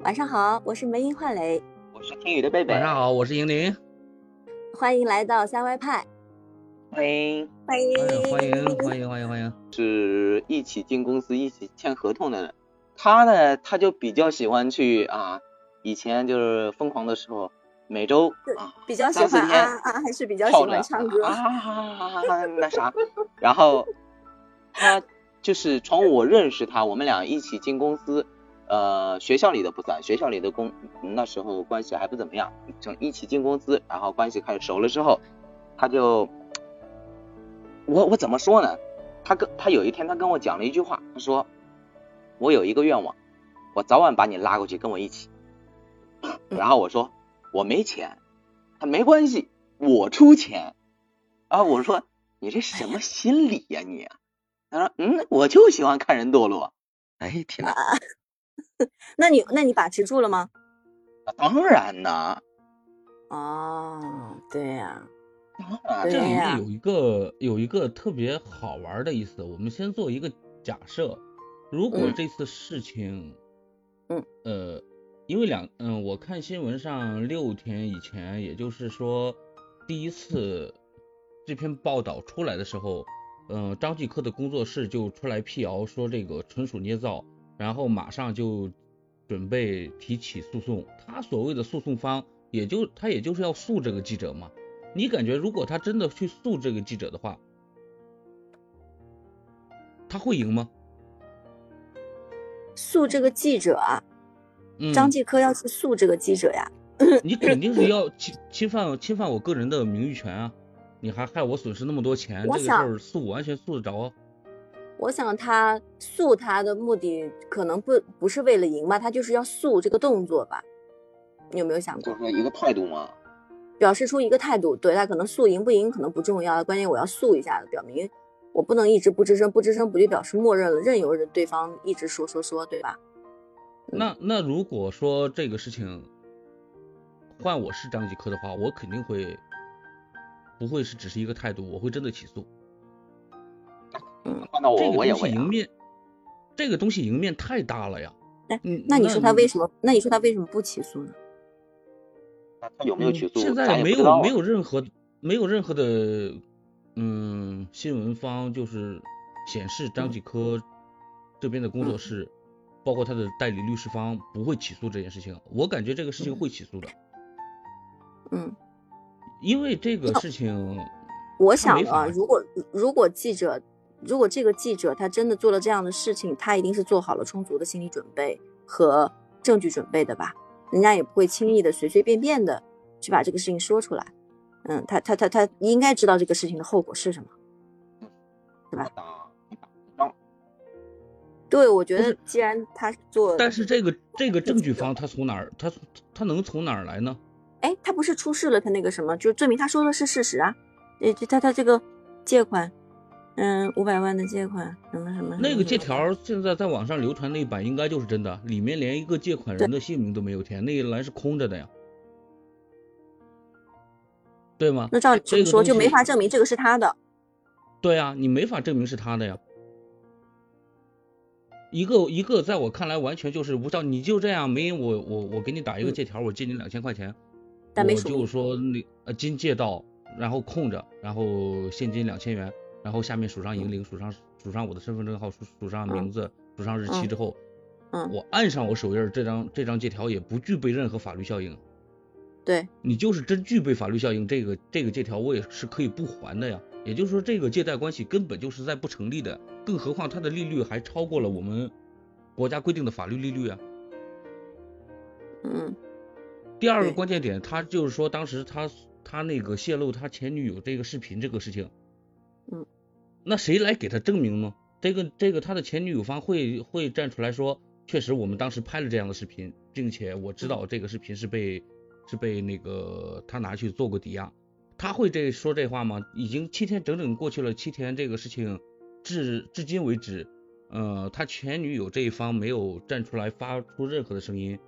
晚上好，我是梅英焕磊，我是听雨的贝贝。晚上好，我是莹莹。欢迎来到三歪派，欢迎欢迎欢迎欢迎欢迎欢迎。是一起进公司一起签合同的人。他呢，他就比较喜欢去啊，以前就是疯狂的时候，每周啊比较喜欢啊啊，还是比较喜欢唱歌。啊，那啥，然后他就是从我认识他，我们俩一起进公司，呃，学校里的不算，学校里的工那时候关系还不怎么样，就一起进公司，然后关系开始熟了之后，他就我我怎么说呢？他跟他有一天他跟我讲了一句话，他说我有一个愿望，我早晚把你拉过去跟我一起。然后我说我没钱，他没关系，我出钱。啊，我说你这什么心理呀、你？他说嗯，我就喜欢看人堕落。哎天呐，那你那你把持住了吗？当然呐，哦，对呀、当然这里面有一个有一个特别好玩的意思，我们先做一个假设，如果嗯。这次事情，嗯，呃，因为两，嗯，我看新闻上六天以前，也就是说第一次这篇报道出来的时候，嗯、张继科的工作室就出来辟谣说这个纯属捏造，然后马上就准备提起诉讼。他所谓的诉讼方，也就他也就是要诉这个记者嘛。你感觉如果他真的去诉这个记者的话，他会赢吗？诉这个记者啊，嗯，张继科要去诉这个记者呀。你肯定是要侵侵犯侵犯我个人的名誉权啊！你还害我损失那么多钱，这个事儿诉完全诉得着啊。我想他诉他的目的可能不不是为了赢吧，他就是要诉这个动作吧？你有没有想过就？是一个态度嘛。表示出一个态度，对他可能诉赢不赢可能不重要，关键我要诉一下，表明我不能一直不吱声，不吱声不就表示默认了，任由着对方一直说说说，对吧？那那如果说这个事情换我是张继科的话，我肯定会不会是只是一个态度，我会真的起诉。换到我这个我也会啊。东西赢面，这个东西赢面太大了呀。那你说他为什么么？那你说他为什么不起诉呢？那他有没有起诉？嗯现在没有没有任何没有任何的嗯新闻方就是显示张继科这边的工作室，包括他的代理律师方不会起诉这件事情。我感觉这个事情会起诉的，嗯，因为这个事情我想啊，如果如果记者，如果这个记者他真的做了这样的事情，他一定是做好了充足的心理准备和证据准备的吧？人家也不会轻易的随随便便的去把这个事情说出来。嗯，他他他他应该知道这个事情的后果是什么。吧对，我觉得既然他做，但是这个这个证据方他从哪儿他他能从哪儿来呢？哎，他不是出示了他那个什么，就证明他说的是事实啊。呃，他他这个借款，嗯，五百万的借款，什么什么那个借条现在在网上流传那一版应该就是真的，里面连一个借款人的姓名都没有填，那一栏是空着的呀，对吗？那照你这么这个东西说就没法证明这个是他的。对啊，你没法证明是他的呀。一个一个，在我看来完全就是无效。你就这样没我我我给你打一个嗯借条，我借你两千块钱，我就说那呃金借到，然后空着，然后现金两千元，然后下面署上银铃，署上署上我的身份证号，署署上名字，署上日期嗯。之后，嗯。我按上我手印，这张这张借条也不具备任何法律效应。对，你就是真具备法律效应，这个这个借条我也是可以不还的呀。也就是说，这个借贷关系根本就是在不成立的，更何况它的利率还超过了我们国家规定的法律利率啊。嗯。第二个关键点，他就是说当时他他那个泄露他前女友这个视频这个事情，嗯，那谁来给他证明呢？这个这个他的前女友方会会站出来说，确实我们当时拍了这样的视频，并且我知道这个视频是被是被那个他拿去做过抵押，他会这说这话吗？已经七天整整过去了七天，这个事情至至今为止，呃，他前女友这一方没有站出来发出任何的声音。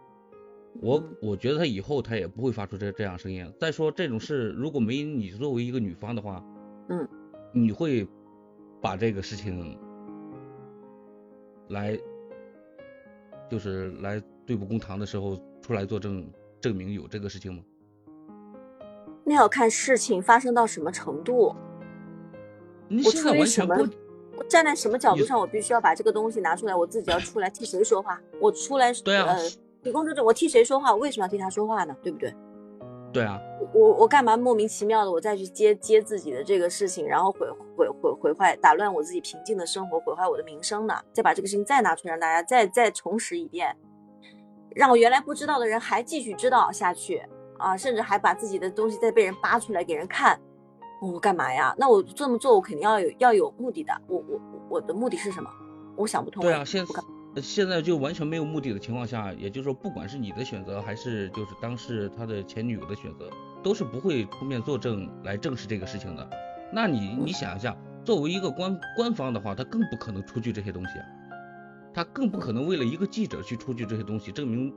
我嗯我觉得他以后他也不会发出这这样声音。再说这种事，如果没你作为一个女方的话，嗯，你会把这个事情来，就是来对簿公堂的时候出来作证，证明有这个事情吗？那要看事情发生到什么程度。你我现在完全不，我站在什么角度上，我必须要把这个东西拿出来，我自己要出来替谁说话？我出来，对啊呃，提供作证，我替谁说话？我为什么要替他说话呢？对不对？对啊，我我干嘛莫名其妙的我再去接接自己的这个事情，然后毁毁毁毁坏，打乱我自己平静的生活，毁坏我的名声呢？再把这个事情再拿出来让大家再再重拾一遍，让我原来不知道的人还继续知道下去啊，甚至还把自己的东西再被人扒出来给人看，我干嘛呀？那我这么做我肯定要有要有目的的，我我我的目的是什么？我想不通。对啊，现我干呃现在就完全没有目的的情况下，也就是说，不管是你的选择，还是就是当时他的前女友的选择，都是不会出面作证来证实这个事情的。那你你想一下，作为一个官官方的话，他更不可能出具这些东西啊，他更不可能为了一个记者去出具这些东西，证明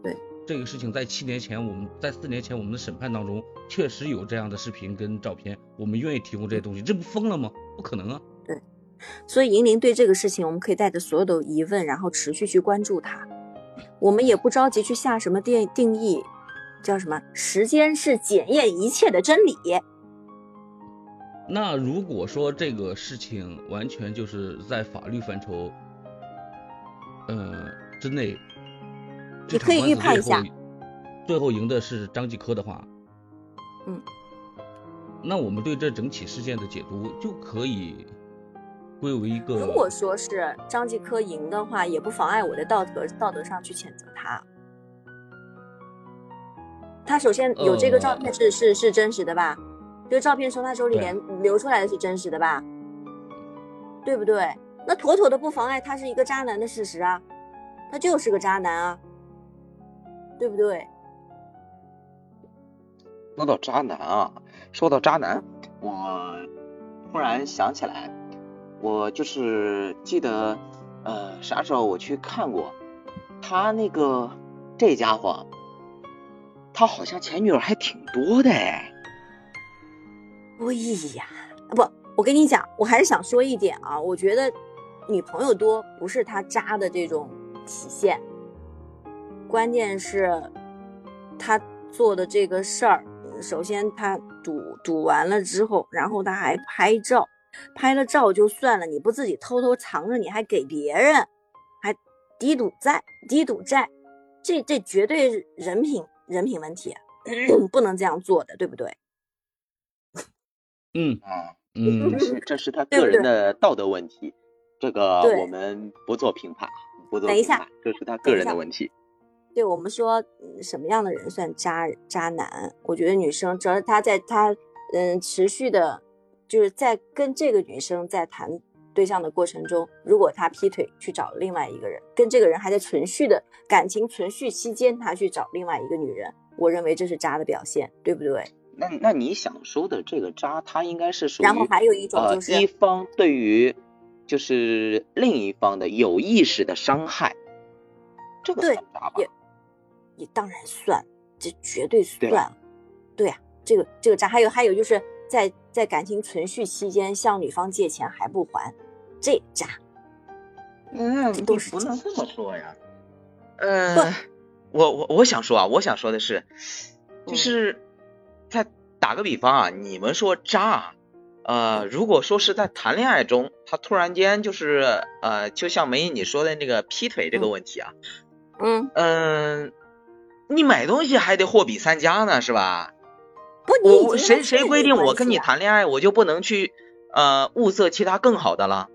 这个事情在七年前我们在四年前我们的审判当中确实有这样的视频跟照片，我们愿意提供这些东西，这不疯了吗？不可能啊！所以银铃对这个事情，我们可以带着所有的疑问，然后持续去关注它。我们也不着急去下什么定定义，叫什么？时间是检验一切的真理。那如果说这个事情完全就是在法律范畴，呃之内，你可以预判一下最后，最后赢的是张继科的话，嗯，那我们对这整起事件的解读就可以归为一个，如果说是张继科赢的话，也不妨碍我的道德道德上去谴责他。他首先有这个照片是、是是真实的吧？这个照片从他手里对连流出来的是真实的吧？对不对？那妥妥的不妨碍他是一个渣男的事实啊，他就是个渣男啊，对不对？说到渣男啊，说到渣男，我突然想起来，我就是记得，呃，啥时候我去看过他那个这家伙，他好像前女友还挺多的哎。哎呀，不，我跟你讲，我还是想说一点啊，我觉得女朋友多不是他渣的这种体现，关键是他做的这个事儿，首先他赌赌完了之后，然后他还拍照，拍了照就算了，你不自己偷偷藏着，你还给别人，还低赌债，低赌债，这这绝对是人品人品问题，不能这样做的，对不对？嗯啊，嗯这是这是他个人的道德问题，这个我们不做评判，不做等一下评判，这是他个人的问题。对我们说，嗯什么样的人算渣渣男？我觉得女生只要她在她嗯持续的，就是在跟这个女生在谈对象的过程中，如果他劈腿去找另外一个人，跟这个人还在存续的感情存续期间，他去找另外一个女人，我认为这是渣的表现，对不对？那那你想说的这个渣，他应该是属于然后还有一种呃就是一方对于就是另一方的有意识的伤害，这个对算渣吧？也也当然算，这绝对算。对啊、这个这个渣，还有还有就是在在感情存续期间向女方借钱还不还，这渣。嗯，你都是不能这么说呀。呃，我我我想说啊，我想说的是，就嗯是在打个比方啊，你们说渣啊，呃，如果说是在谈恋爱中，他突然间就是呃，就像梅姨你说的那个劈腿这个嗯问题啊，嗯，嗯、你买东西还得货比三家呢，是吧？不，你我谁谁规定我跟你谈恋爱我就不能去呃物色其他更好的了？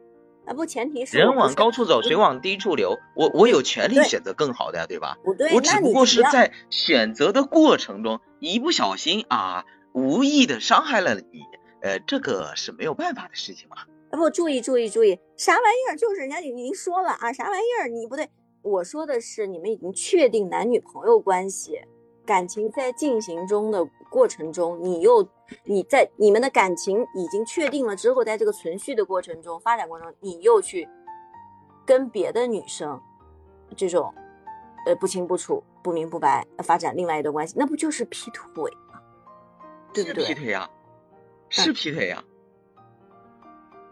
啊？不，前提是人往高处走，水往低处流。我我有权利选择更好的呀，对吧？不对，我只不过是在选择的过程中一不小心啊，无意的伤害了你，呃，这个是没有办法的事情嘛。啊不注意注意注意，啥玩意儿？就是人家已经说了啊，啥玩意儿？你不对，我说的是你们已经确定男女朋友关系，感情在进行中的过程中，你又你在你们的感情已经确定了之后，在这个存续的过程中发展过程中，你又去跟别的女生这种呃不清不楚、不明不白呃发展另外一段关系，那不就是劈腿吗？对不是对？劈腿呀，是劈腿呀，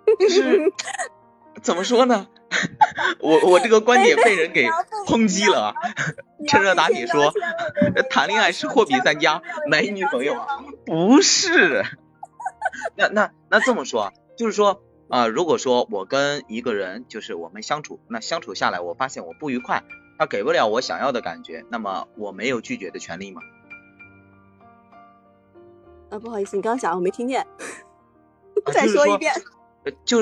就是怎么说呢？我我这个观点被人给 抨击了啊！趁热打铁说，谈恋爱是货比三家，没女朋友啊？不是，那那那这么说，就是说啊，如果说我跟一个人就是我们相处，那相处下来，我发现我不愉快，他给不了我想要的感觉，那么我没有拒绝的权利吗？啊，不好意思，你刚刚讲我没听见，再说一遍。就是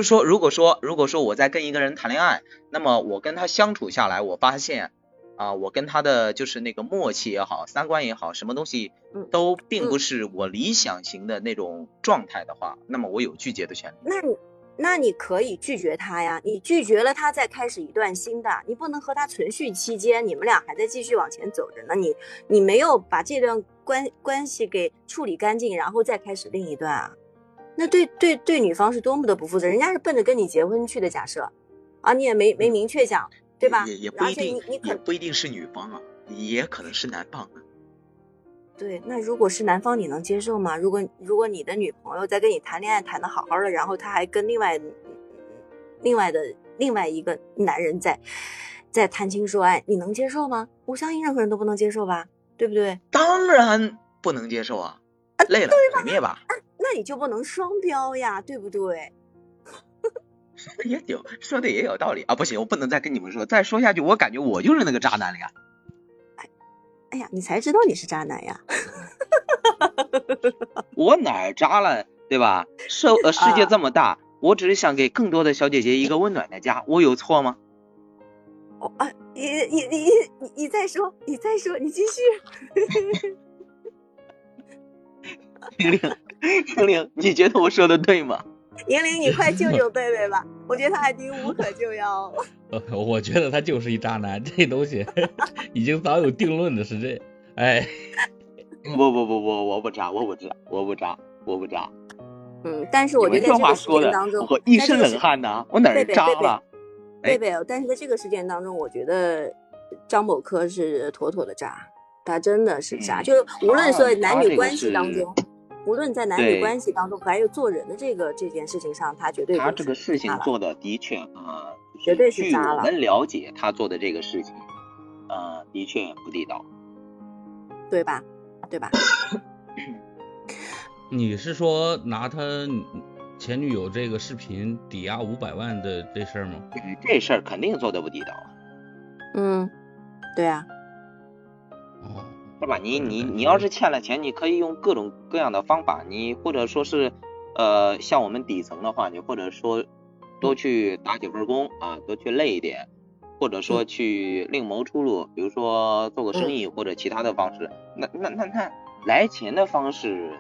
说，如果说如果说我在跟一个人谈恋爱，那么我跟他相处下来，我发现啊，我跟他的就是那个默契也好，三观也好，什么东西都并不是我理想型的那种状态的话，那么我有拒绝的权利。那你那你可以拒绝他呀，你拒绝了他再开始一段新的，你不能和他存续期间你们俩还在继续往前走着呢，你你没有把这段关关系给处理干净，然后再开始另一段啊。那对对对，女方是多么的不负责，人家是奔着跟你结婚去的。假设啊，你也没没明确讲，对吧？也也不一定，也不一定是女方啊，也可能是男方啊。对，那如果是男方，你能接受吗？如果如果你的女朋友在跟你谈恋爱谈的好好的，然后他还跟另外另外的另外一个男人在在谈情说爱，你能接受吗？我相信任何人都不能接受吧，对不对？当然不能接受啊，累了毁灭吧。那你就不能双标呀，对不对？也有说的也有道理啊，不行，我不能再跟你们说，再说下去，我感觉我就是那个渣男了呀。哎，哎呀，你才知道你是渣男呀？我哪儿渣了，对吧？世呃世界这么大，我只是想给更多的小姐姐一个温暖的家，我有错吗？哦啊，你你你你你再说，你再说，你继续。玲玲，玲玲，你觉得我说的对吗？莹玲，你快救救贝贝吧，我觉得他已经无可救药了。我觉得他就是一渣男，这东西已经早有定论的是这。哎，不不不不，我不渣，我不渣，我不渣，我不渣。嗯，但是我觉得这个事件当中，我一身冷汗呐，我哪儿渣了？贝贝，但是在这个事件当中，我觉得张某科是妥妥的渣，他真的是渣，就无论说男女关系当中。无论在男女关系当中，还有做人的这个这件事情上，他绝对他这个事情做的的确啊，绝对是渣了。据我们了解，他做的这个事情，呃，的确不地道，对吧？对吧？你是说拿他前女友这个视频抵押五百万的这事儿吗？这事儿肯定做的不地道。嗯，对啊。哦。是吧？你你你要是欠了钱，你可以用各种各样的方法，你或者说是，呃，像我们底层的话，你或者说多去打几份工啊，多去累一点，或者说去另谋出路，比如说做个生意或者其他的方式。那那那那来钱的方式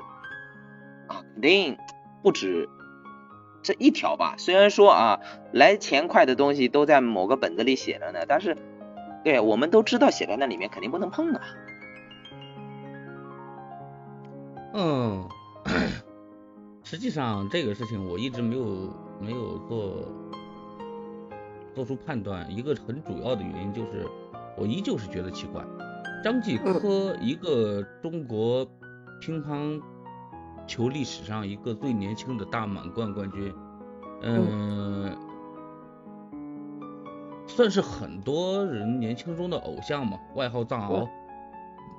啊，肯定不止这一条吧？虽然说啊，来钱快的东西都在某个本子里写着呢，但是对我们都知道写在那里面肯定不能碰啊。嗯，实际上这个事情我一直没有没有做做出判断，一个很主要的原因就是我依旧是觉得奇怪，张继科一个中国乒乓球历史上一个最年轻的大满贯冠军，嗯，算是很多人年轻中的偶像嘛，外号藏獒，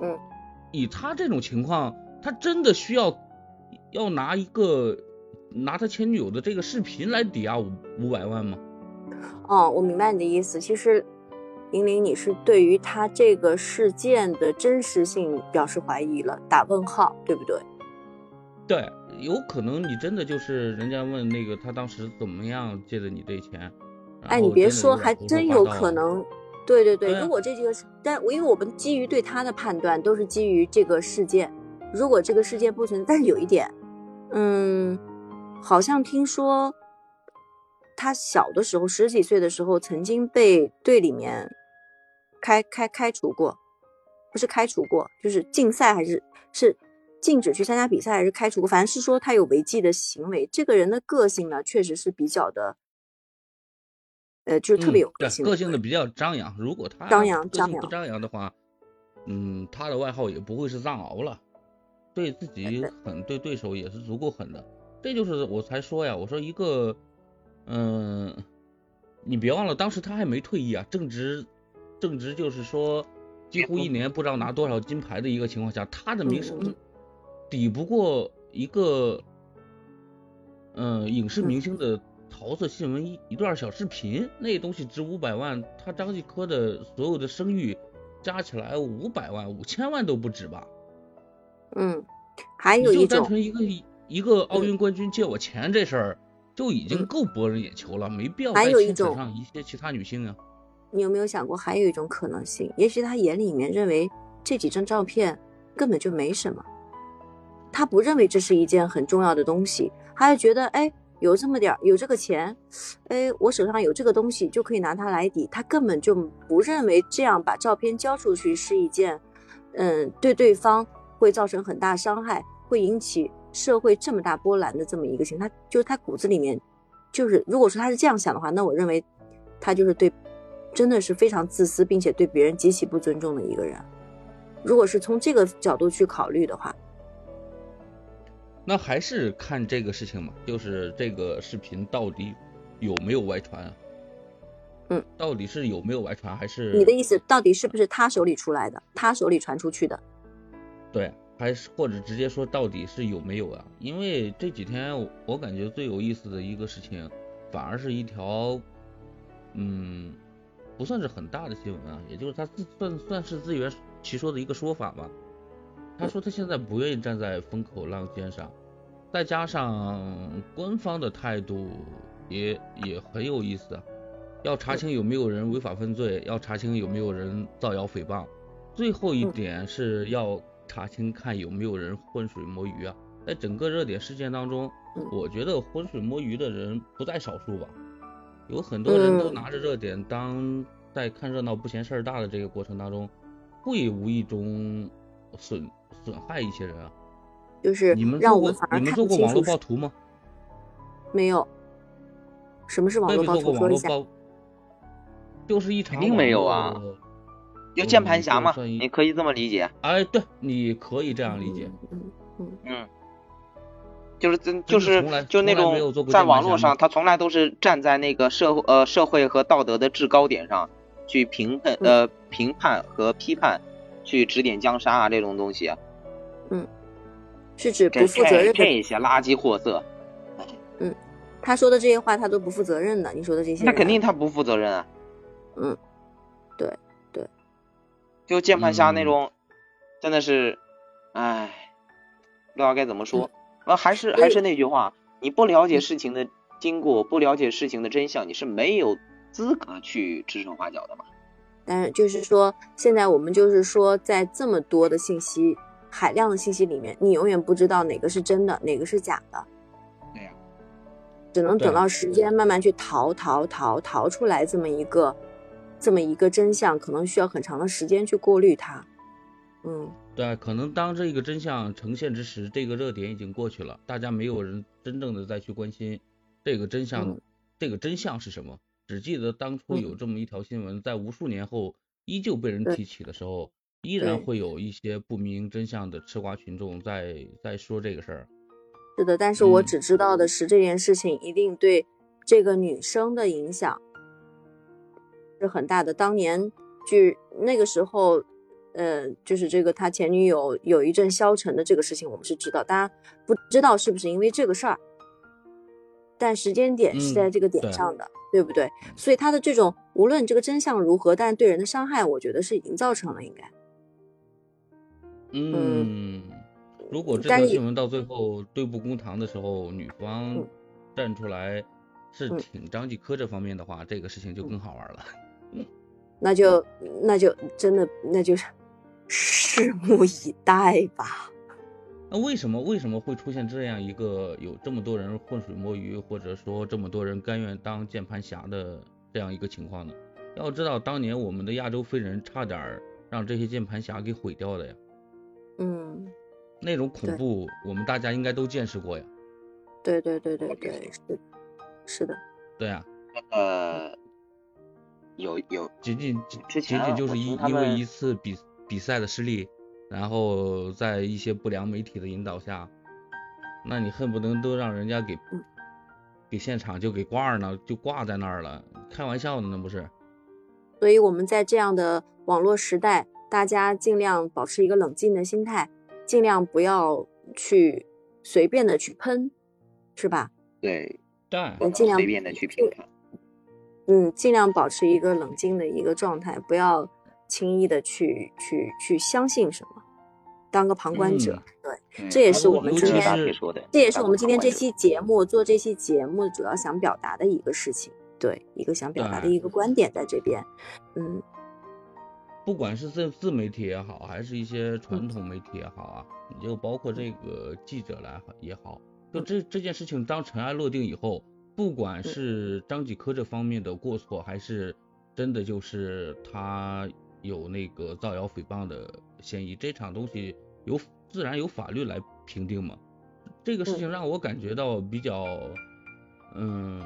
嗯，以他这种情况。他真的需要要拿一个拿他前女友的这个视频来抵押五五百万吗？哦，我明白你的意思。其实，玲玲，你是对于他这个事件的真实性表示怀疑了，打问号，对不对？对，有可能你真的就是人家问那个他当时怎么样借的你这钱？哎，你别说，还真有可能。对对对，如果这个，但因为我们基于对他的判断都是基于这个事件。如果这个世界不存在，但是有一点，嗯，好像听说他小的时候十几岁的时候曾经被队里面开开开除过，不是开除过，就是禁赛还是是禁止去参加比赛，还是开除过，反正是说他有违纪的行为。这个人的个性呢，确实是比较的，呃，就是特别有个性，个性的比较张扬。如果他张扬张扬不张扬的话，嗯，他的外号也不会是藏獒了。对自己。狠，对对手也是足够狠的，这就是我才说呀，我说一个，嗯，你别忘了当时他还没退役啊，正值正值就是说，几乎一年不知道拿多少金牌的一个情况下，他的名嗯声抵不过一个嗯影视明星的桃色新闻一一段小视频，那东西值五百万，他张继科的所有的声誉加起来五百万、五千万都不止吧？嗯，还你就单有一种，纯一个一个奥运冠军借我钱这事儿，就已经嗯够博人眼球了，没必要还再牵扯有一种上一些其他女性啊。你有没有想过，还有一种可能性？也许他眼里面认为这几张照片根本就没什么，他不认为这是一件很重要的东西，他就觉得，哎，有这么点儿，有这个钱，哎，我手上有这个东西就可以拿它来抵，他根本就不认为这样把照片交出去是一件，嗯，对对方会造成很大伤害，会引起社会这么大波澜的这么一个情况，他就是他骨子里面，就是如果说他是这样想的话，那我认为他就是对，真的是非常自私，并且对别人极其不尊重的一个人。如果是从这个角度去考虑的话，那还是看这个事情嘛，就是这个视频到底有没有外传啊？嗯，到底是有没有外传，还是你的意思到底是不是他手里出来的，他手里传出去的？对，还是或者直接说到底是有没有啊？因为这几天我我感觉最有意思的一个事情，反而是一条，嗯，不算是很大的新闻啊，也就是他自算算是自圆其说的一个说法吧。他说他现在不愿意站在风口浪尖上，再加上官方的态度也也很有意思啊，要查清有没有人违法犯罪，要查清有没有人造谣诽谤，最后一嗯点是要查清看有没有人浑水摸鱼啊。在整个热点事件当中嗯，我觉得浑水摸鱼的人不在少数吧，有很多人都嗯拿着热点当在看热闹不嫌事儿大的这个过程当中，会无意中损损害一些人啊。就是你们做过你们做过网络暴徒吗？没有。什么是网络暴徒？说一下。络暴，就是一场肯定没有啊络就键盘侠嘛，嗯就算一你可以这么理解。哎，对，你可以这样理解。嗯嗯嗯，就是真就就是就那种在网络上，他从来都是站在那个社会呃社会和道德的制高点上去评判嗯呃评判和批判，去指点江山啊这种东西啊，嗯，是指不负责任的。这些垃圾货色，嗯他说的这些话，他都不负责任的。你说的这些，那肯定他不负责任啊。嗯，对就键盘侠那嗯种，真的是，唉，不知道该怎么说。啊，还是还是那句话，你不了解嗯事情的经过，不了解事情的真相，你是没有资格去指手画脚的嘛。但是就是说，现在我们就是说，在这么多的信息、海量的信息里面，你永远不知道哪个是真的，哪个是假的。对呀只能等到时间慢慢去淘淘淘淘出来这么一个，这么一个真相，可能需要很长的时间去过滤它。嗯，对，可能当这个真相呈现之时，这个热点已经过去了，大家没有人真正的再去关心这个真相，嗯这个真相是什么。只记得当初嗯有这么一条新闻，在无数年后依旧被人提起的时候，依然会有一些不明真相的吃瓜群众在在说这个事儿。是的，但是我嗯只知道的是这件事情一定对这个女生的影响是很大的。当年据那个时候，呃，就是这个他前女友有一阵消沉的这个事情，我们是知道，大家不知道是不是因为这个事儿，但时间点是在嗯这个点上的，对不对？所以他的这种无论这个真相如何，但是对人的伤害，我觉得是已经造成了，应该。嗯，如果这条新闻到最后对簿公堂的时候，女方嗯站出来是嗯挺张继科这方面的话，这个事情就更好玩了。那就那就真的那就是 拭目以待吧。那为什么为什么会出现这样一个有这么多人浑水摸鱼，或者说这么多人甘愿当键盘侠的这样一个情况呢？要知道，当年我们的亚洲飞人差点让这些键盘侠给毁掉的呀，嗯，那种恐怖我们大家应该都见识过呀。对对对对对，是是的，对呀、呃，有有仅仅之仅前仅就是因因为一次比比赛的失利，然后在一些不良媒体的引导下，那你恨不得都让人家给嗯给现场就给挂儿呢，就挂在那儿了，开玩笑的，那不是？所以我们在这样的网络时代，大大家尽量保持一个冷静的心态，尽量不要去随便的去喷，是吧？对，对，尽量随便的去评判。嗯，尽量保持一个冷静的一个状态，不要轻易的去去去相信什么，当个旁观者。对，嗯这也是我们今天是说的，这也是我们今天这期。节目做这期节目主要想表达的一个事情，对，一个想表达的一个观点在这边。嗯不管是自自媒体也好，还是一些传统媒体也好啊，你就包括这个记者来也好，就这这件事情当尘埃落定以后，不管是张继科这方面的过错，还是真的就是他有那个造谣诽谤的嫌疑，这场东西由自然由法律来评定嘛。这个事情让我感觉到比较，嗯，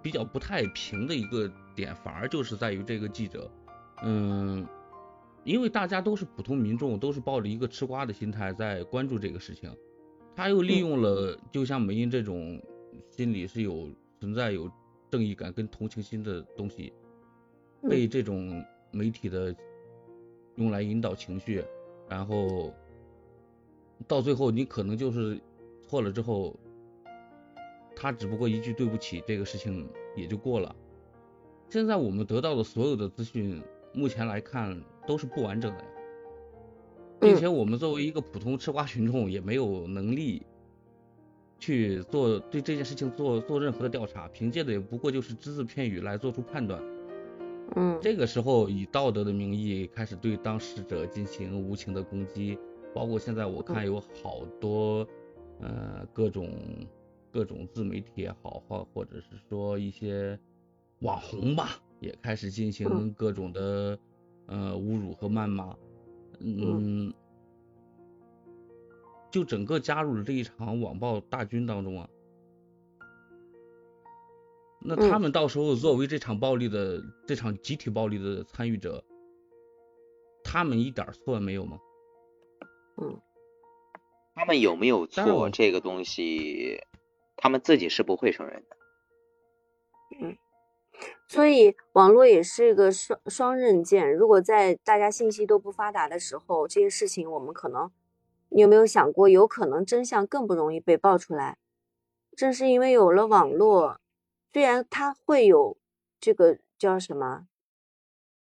比较不太平的一个点，反而就是在于这个记者。嗯，因为大家都是普通民众，都是抱着一个吃瓜的心态在关注这个事情，他又利用了，就像梅英这种心里是有存在有正义感跟同情心的东西，被这种媒体的用来引导情绪，然后到最后你可能就是错了之后，他只不过一句对不起，这个事情也就过了。现在我们得到的所有的资讯。目前来看都是不完整的呀，并且我们作为一个普通吃瓜群众，也没有能力去做对这件事情做做任何的调查，凭借的也不过就是只字片语来做出判断。嗯，这个时候以道德的名义开始对当事者进行无情的攻击，包括现在我看有好多呃各种各种自媒体也好，或或者是说一些网红吧。也开始进行各种的、嗯、呃侮辱和谩骂，嗯，就整个加入了这一场网暴大军当中啊。那他们到时候作为这场暴力的、嗯、这场集体暴力的参与者，他们一点错没有吗？嗯，他们有没有错？这个东西，他们自己是不会承认的。嗯。所以网络也是一个双双刃剑。如果在大家信息都不发达的时候，这些事情我们可能，你有没有想过，有可能真相更不容易被爆出来？正是因为有了网络，虽然它会有这个叫什么，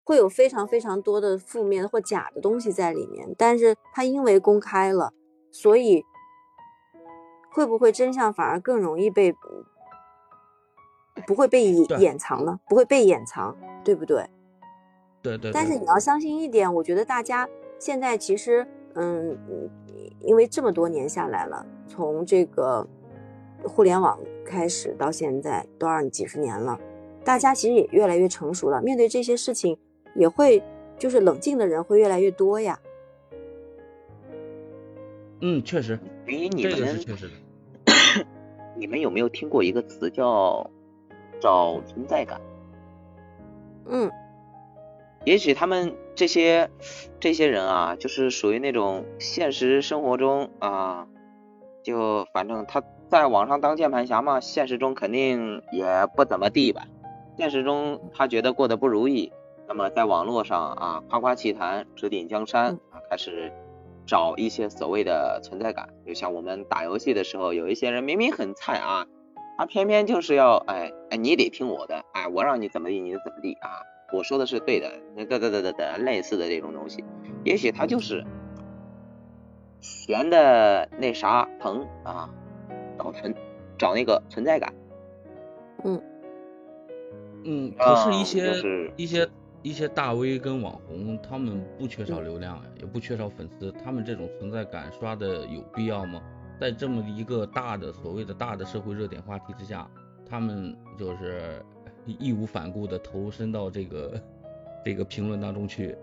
会有非常非常多的负面或假的东西在里面，但是它因为公开了，所以会不会真相反而更容易被？不会被掩藏呢，不会被掩藏，对不对？对对。但是你要相信一点，我觉得大家现在其实，嗯，因为这么多年下来了，从这个互联网开始到现在多少几十年了，大家其实也越来越成熟了，面对这些事情也会就是冷静的人会越来越多呀。嗯，确实，哎，你们是确实的。你们有没有听过一个词叫？找存在感，嗯，也许他们这些这些人啊，就是属于那种现实生活中啊，就反正他在网上当键盘侠嘛，现实中肯定也不怎么地吧。现实中他觉得过得不如意，那么在网络上啊夸夸其谈，指点江山啊，开始找一些所谓的存在感。就像我们打游戏的时候，有一些人明明很菜啊。他偏偏就是要哎哎，你得听我的，哎，我让你怎么地你就怎么地啊，我说的是对的，那得得得得得，类似的这种东西，也许他就是闲的那啥疼啊，找存找那个存在感。嗯嗯，可是一些、啊就是、一些一些大 V 跟网红，他们不缺少流量呀，也不缺少粉丝，他们这种存在感刷的有必要吗？在这么一个大的所谓的大的社会热点话题之下，他们就是义无反顾的投身到这个这个评论当中去，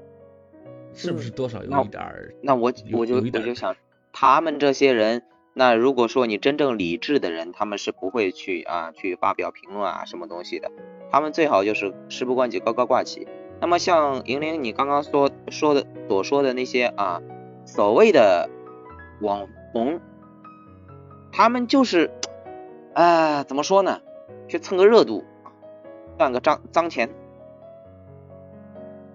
是不是多少有一点儿、嗯？那我我就我就想，他们这些人，那如果说你真正理智的人，他们是不会去啊去发表评论啊什么东西的，他们最好就是事不关己高高挂起。那么像莹莹你刚刚说说的所说的那些啊所谓的网红。他们就是，哎，怎么说呢？去蹭个热度，赚个脏脏钱。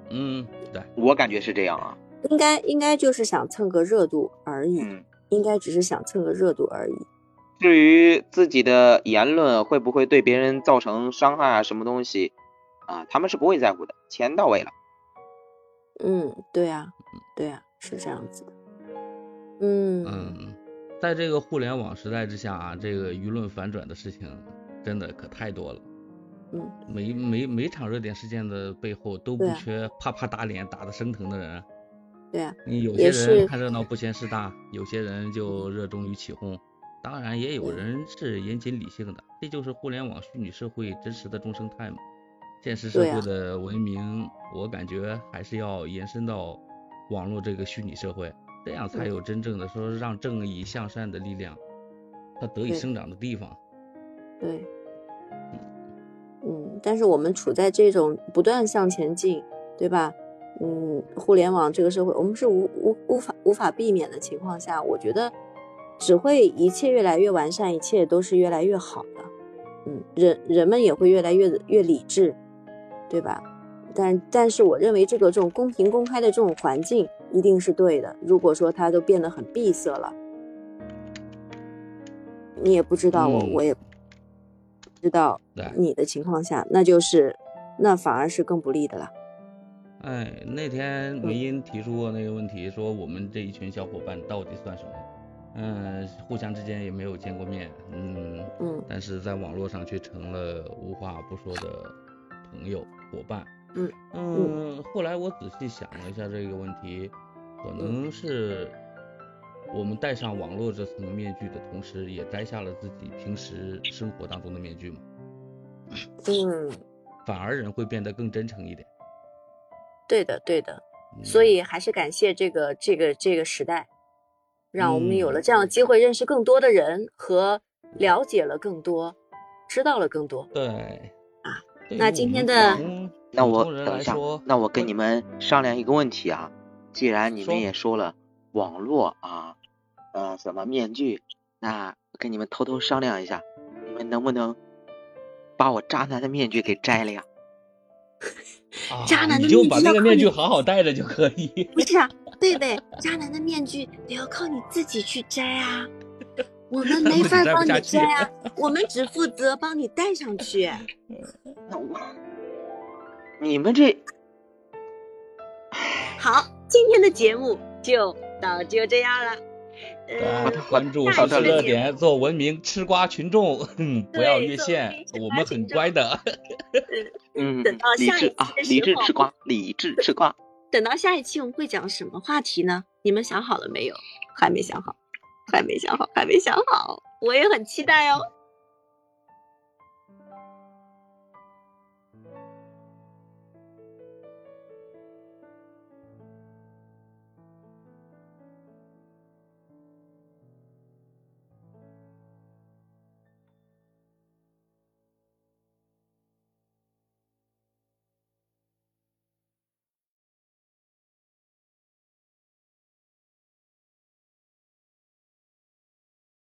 嗯，对，我感觉是这样啊。应该应该就是想蹭个热度而已，嗯，应该只是想蹭个热度而已。至于自己的言论会不会对别人造成伤害啊，什么东西啊，他们是不会在乎的，钱到位了。嗯，对啊，对啊，是这样子的。嗯嗯，在这个互联网时代之下啊，这个舆论反转的事情真的可太多了。嗯，每每每场热点事件的背后都不缺啪啪打脸打得生疼的人。对啊，你有些人看热闹不嫌事大，有些人就热衷于起哄，当然也有人是严谨理性的，这就是互联网虚拟社会真实的中生态嘛。现实社会的文明，我感觉还是要延伸到网络这个虚拟社会，这样才嗯。有真正的说让正义向善的力量它得以生长的地方。对，嗯，但是我们处在这种不断向前进，对吧？嗯，互联网这个社会，我们是无无无法无法避免的情况下，我觉得只会一切越来越完善，一切都是越来越好的。嗯，人人们也会越来越越理智，对吧？但但是我认为这个这种公平公开的这种环境一定是对的。如果说它都变得很闭塞了，你也不知道我，嗯我也不知道对你的情况下，那就是那反而是更不利的了。哎，那天梅英提出过那个问题，说我们这一群小伙伴到底算什么？嗯，互相之间也没有见过面，嗯，嗯但是在网络上却成了无话不说的朋友伙伴。嗯嗯，后来我仔细想了一下这个问题，可能是我们戴上网络这层面具的同时，也摘下了自己平时生活当中的面具嘛，嗯，反而人会变得更真诚一点。对的对的。嗯所以还是感谢这个这个这个时代，让我们有了嗯这样的机会，认识更多的人和了解了更多，知道了更多。对啊，那今天的那我等一下，，那我跟你们商量一个问题啊，既然你们也说了网络啊，呃，什么面具，那我跟你们偷偷商量一下，你们能不能把我渣男的面具给摘了呀？啊渣男的面具你那个面具好好戴着就可以。不是啊，贝贝，渣男的面具得要靠你自己去摘啊，我们没法帮你摘啊，我们只负责帮你戴上去。那我，你们这好，今天的节目就到就这样了。关注下时事一期的节热点，做文明吃瓜群众，嗯不要越线我们很乖的。嗯等到，下一期理智啊，理智吃瓜，理智吃瓜。等到下一期我们会讲什么话题呢？你们想好了没有？还没想好，还没想好，还没想好，我也很期待哦。